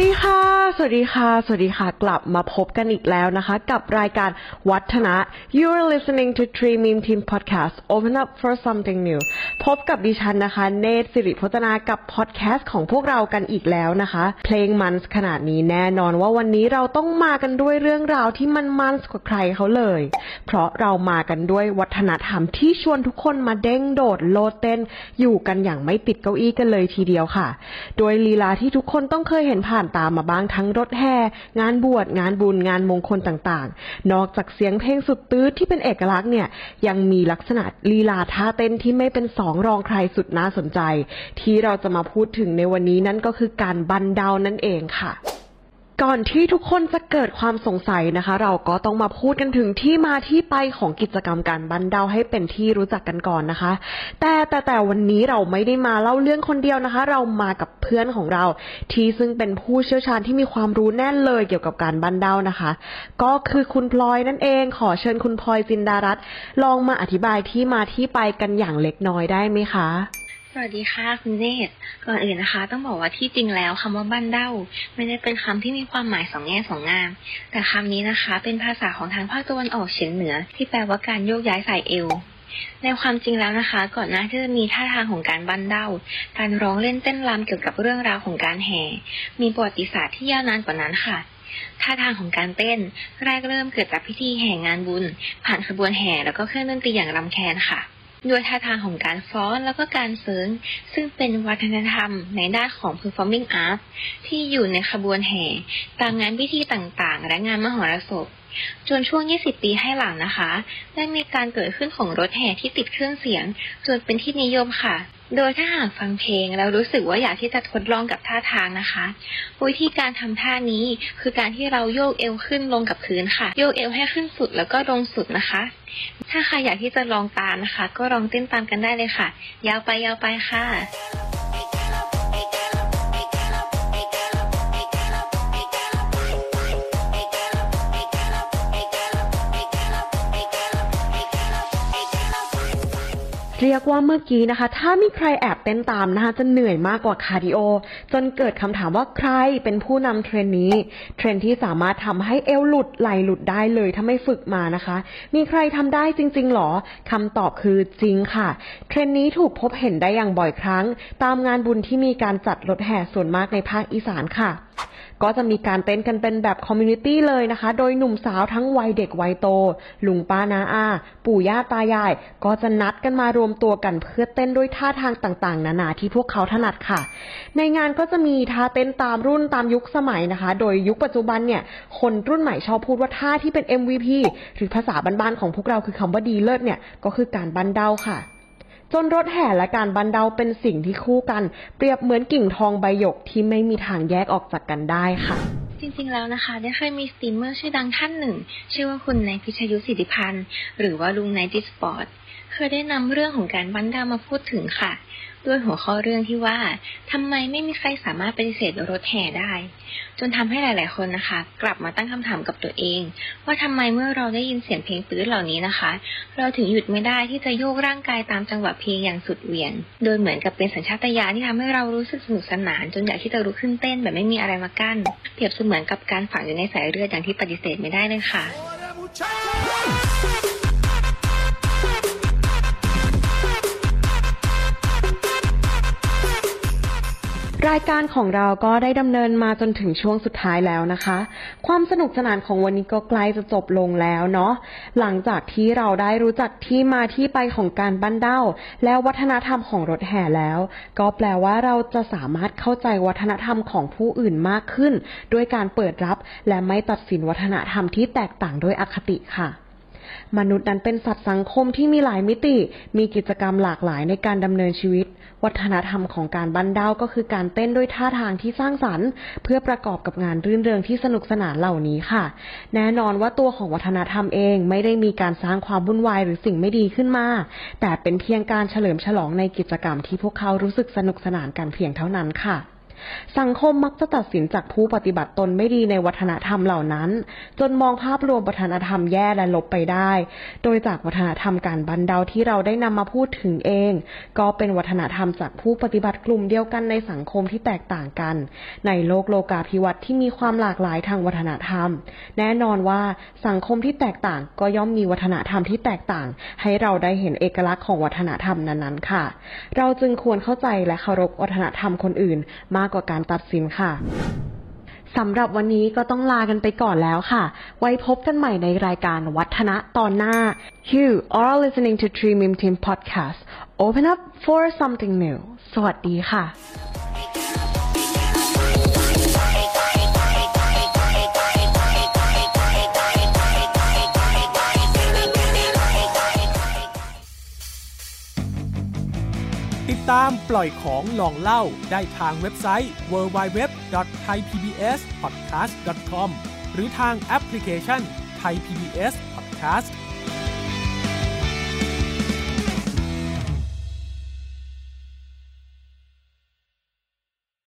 สวัสดีค่ะ สวัสดีค่ะ สวัสดีค่ะ กลับมาพบกันอีกแล้วนะคะ กับรายการวัฒนะ You are listening to Tree Meme Team Podcast Open up for something new พบกับดิฉันนะคะ เนตรสิริพจนากับพอดแคสต์ของพวกเรากันอีกแล้วนะคะ เพลงมันขนาดนี้แน่นอนว่าวันนี้เราต้องมากันด้วยเรื่องราวที่มันมันกว่าใครเขาเลย เพราะเรามากันด้วยวัฒนธรรมที่ชวนทุกคนมาเด้งโดดโลดเต้นอยู่กันอย่างไม่ติดเก้าอี้กันเลยทีเดียวค่ะ โดยลีลาที่ทุกคนต้องเคยเห็นผ่านตามมาบ้างทั้งรถแห่งานบวชงานบุญงานมงคลต่างๆ นอกจากเสียงเพลงสุดตื้อที่เป็นเอกลักษณ์เนี่ยยังมีลักษณะลีลาท่าเต้นที่ไม่เป็นสองรองใครสุดน่าสนใจ ที่เราจะมาพูดถึงในวันนี้นั่นก็คือการบันเดานั่นเองค่ะ ก่อนที่ทุกคนจะเกิดความสงสัยนะคะ เราก็ต้องมาพูดกันถึงที่มาที่ไปของกิจกรรมการบันเดาให้เป็นที่รู้จักกันก่อนนะคะ แต่แต่แต่วันนี้เราไม่ได้มาเล่าเรื่องคนเดียวนะคะ เรามากับเพื่อนของเรา ที่ซึ่งเป็นผู้เชี่ยวชาญที่มีความรู้แน่นเลยเกี่ยวกับการบันเดานะคะ ก็คือคุณพลอยนั่นเองขอเชิญคุณพลอยจินดารัตลองมาอธิบายที่มาที่ไปกันอย่างเล็กน้อยได้ไหมคะ สวัสดีค่ะคุณเนตก่อนอื่นนะคะ ต้องบอกว่าที่จริงแล้วคำว่าบ้านเด้า ไม่ได้เป็นคำที่มีความหมายสองแง่สองงาม แต่คำนี้นะคะ เป็นภาษาของทางภาคตะวันออกเฉียงเหนือ ที่แปลว่าการโยกย้ายสายเอวในความจริงแล้วนะคะ ก่อนหน้าที่จะมีท่าทางของการบันเด้าการร้องเล่นเต้นรำเกี่ยวกับเรื่องราวของการแห่ มีประวัติศาสตร์ที่ยาวนานกว่านั้นค่ะ ท่าทางของการเต้น แรกเริ่มเกิดจากพิธีแห่งานบุญ ผ่านขบวนแห่แล้วก็เครื่องดนตรีอย่างรำแคนค่ะ ด้วยท่าทางของการฟ้อนแล้วก็การเสริงซึ่งเป็นวัฒนธรรมในด้านของ performing art ที่อยู่ในขบวนแห่ ตามงานพิธีต่างๆ และงานมหรสพจนช่วง 20 ปีให้หลังนะคะ ได้มีการเกิดขึ้นของรถแห่ที่ติดเครื่องเสียง จนเป็นที่นิยมค่ะ โดยถ้าหากฟังเพลงแล้วรู้สึกว่าอยากที่จะทดลองกับท่าทางนะคะ วิธีการทำท่านี้คือการที่เราโยกเอวขึ้นลงกับพื้นค่ะ โยกเอวให้ขึ้นสุดแล้วก็ลงสุดนะคะ ถ้าใครอยากที่จะลองตามนะคะ ก็ลองเต้นตามกันได้เลยค่ะ ยาวไปยาวไปค่ะ เรียกว่าเมื่อกี้นะคะ ถ้ามีใครแอบเต้นตามนะคะจะเหนื่อยมากกว่า cardio จนเกิดคำถามว่าใครเป็นผู้นำเทรนนี้ เทรนที่สามารถทำให้เอวหลุดไหล่หลุดได้เลยถ้าไม่ฝึกมานะคะ มีใครทำได้จริง ๆหรอคำตอบคือจริงค่ะ เทรนนี้ถูกพบเห็นได้อย่างบ่อยครั้ง ตามงานบุญที่มีการจัดรถแห่ส่วนมากในภาคอีสานค่ะ ก็จะมีการเต้นกันเป็นแบบ community เลยนะคะ โดยหนุ่มสาวทั้งวัยเด็กวัยโต ลุงป้านาอา ปู่ย่าตายาย ก็จะนัดกันมารวมตัวกันเพื่อเต้นด้วยท่าทางต่างๆ นานาที่พวกเขาถนัดค่ะ ในงานก็จะมีท่าเต้นตามรุ่นตามยุคสมัยนะคะ โดยยุคปัจจุบันเนี่ย คนรุ่นใหม่ชอบพูดว่าท่าที่เป็น MVP หรือภาษาบ้านๆของพวกเราคือคำว่าดีเลิศเนี่ย ก็คือการบันเดาค่ะ จนรถแห่และการบันเดาเป็นสิ่งที่คู่กัน เปรียบเหมือนกิ่งทองใบหยกที่ไม่มีทางแยกออกจากกันได้ค่ะจริงๆ แล้วนะคะได้เคยมีสตรีมเมอร์ชื่อดังท่านหนึ่ง ชื่อว่าคุณนายพิชยุสิทธิพันธ์ หรือว่าลุงนายดิสปอร์ตเคยได้นำเรื่องของการบันดามาพูดถึงค่ะ ด้วยหัวข้อเรื่องที่ว่าทำไมไม่มีใครสามารถปฏิเสธรถแห่ได้ จนทำให้หลาย ๆ คนนะคะ กลับมาตั้งคำถามกับตัวเอง ว่าทำไมเมื่อเราได้ยินเสียงเพลงปื้ดเหล่านี้นะคะ เราถึงหยุดไม่ได้ที่จะโยกร่างกายตามจังหวะเพลงอย่างสุดเหวี่ยง โดยเหมือนกับเป็นสัญชาตญาณที่ทำให้เรารู้สึกสนุกสนาน จนอยากที่จะลุกขึ้นเต้นแบบไม่มีอะไรมากั้น เปรียบเสมือนกับการฝังอยู่ในสายเลือดอย่างที่ปฏิเสธไม่ได้เลยค่ะ รายการของเราก็ได้ดำเนินมาจนถึงช่วงสุดท้ายแล้วนะคะ ความสนุกสนานของวันนี้ก็ใกล้จะจบลงแล้วเนาะ หลังจากที่เราได้รู้จักที่มาที่ไปของการบั้นเด้า และวัฒนธรรมของรถแห่แล้ว ก็แปลว่าเราจะสามารถเข้าใจวัฒนธรรมของผู้อื่นมากขึ้น ด้วยการเปิดรับและไม่ตัดสินวัฒนธรรมที่แตกต่างด้วยอคติค่ะ มนุษย์นั้นเป็นสัตว์สังคมที่มีหลายมิติ มีกิจกรรมหลากหลายในการดำเนินชีวิต วัฒนธรรมของการบันเดาก็คือการเต้นด้วยท่าทางที่สร้างสรรค์ เพื่อประกอบกับงานรื่นเริงที่สนุกสนานเหล่านี้ค่ะ แน่นอนว่าตัวของวัฒนธรรมเองไม่ได้มีการสร้างความวุ่นวายหรือสิ่งไม่ดีขึ้นมา แต่เป็นเพียงการเฉลิมฉลองในกิจกรรมที่พวกเขารู้สึกสนุกสนานกันเพียงเท่านั้นค่ะ สังคมมักจะตัดสินจากผู้ปฏิบัติตนไม่ดีในวัฒนธรรมเหล่านั้น จนมองภาพรวมวัฒนธรรมแย่และลบไปได้ โดยจากวัฒนธรรมการบันเดาที่เราได้นำมาพูดถึงเอง ก็เป็นวัฒนธรรมจากผู้ปฏิบัติกลุ่มเดียวกันในสังคมที่แตกต่างกัน ในโลกโลกาภิวัตน์ที่มีความหลากหลายทางวัฒนธรรม แน่นอนว่าสังคมที่แตกต่างก็ย่อมมีวัฒนธรรมที่แตกต่าง ให้เราได้เห็นเอกลักษณ์ของวัฒนธรรมนั้นๆค่ะ เราจึงควรเข้าใจและเคารพวัฒนธรรมคนอื่น มากกว่าการตัดสินค่ะสำหรับวันนี้ก็ต้องลากันไปก่อนแล้วค่ะ ไว้พบกันใหม่ในรายการวัฒนะตอนหน้า You are listening to Dream Team Podcast Open up for something new สวัสดีค่ะ ตามปล่อยของลองเล่าได้ทางเว็บไซต์ www.thaipbspodcast.com หรือทางแอปพลิเคชัน Thai PBS Podcast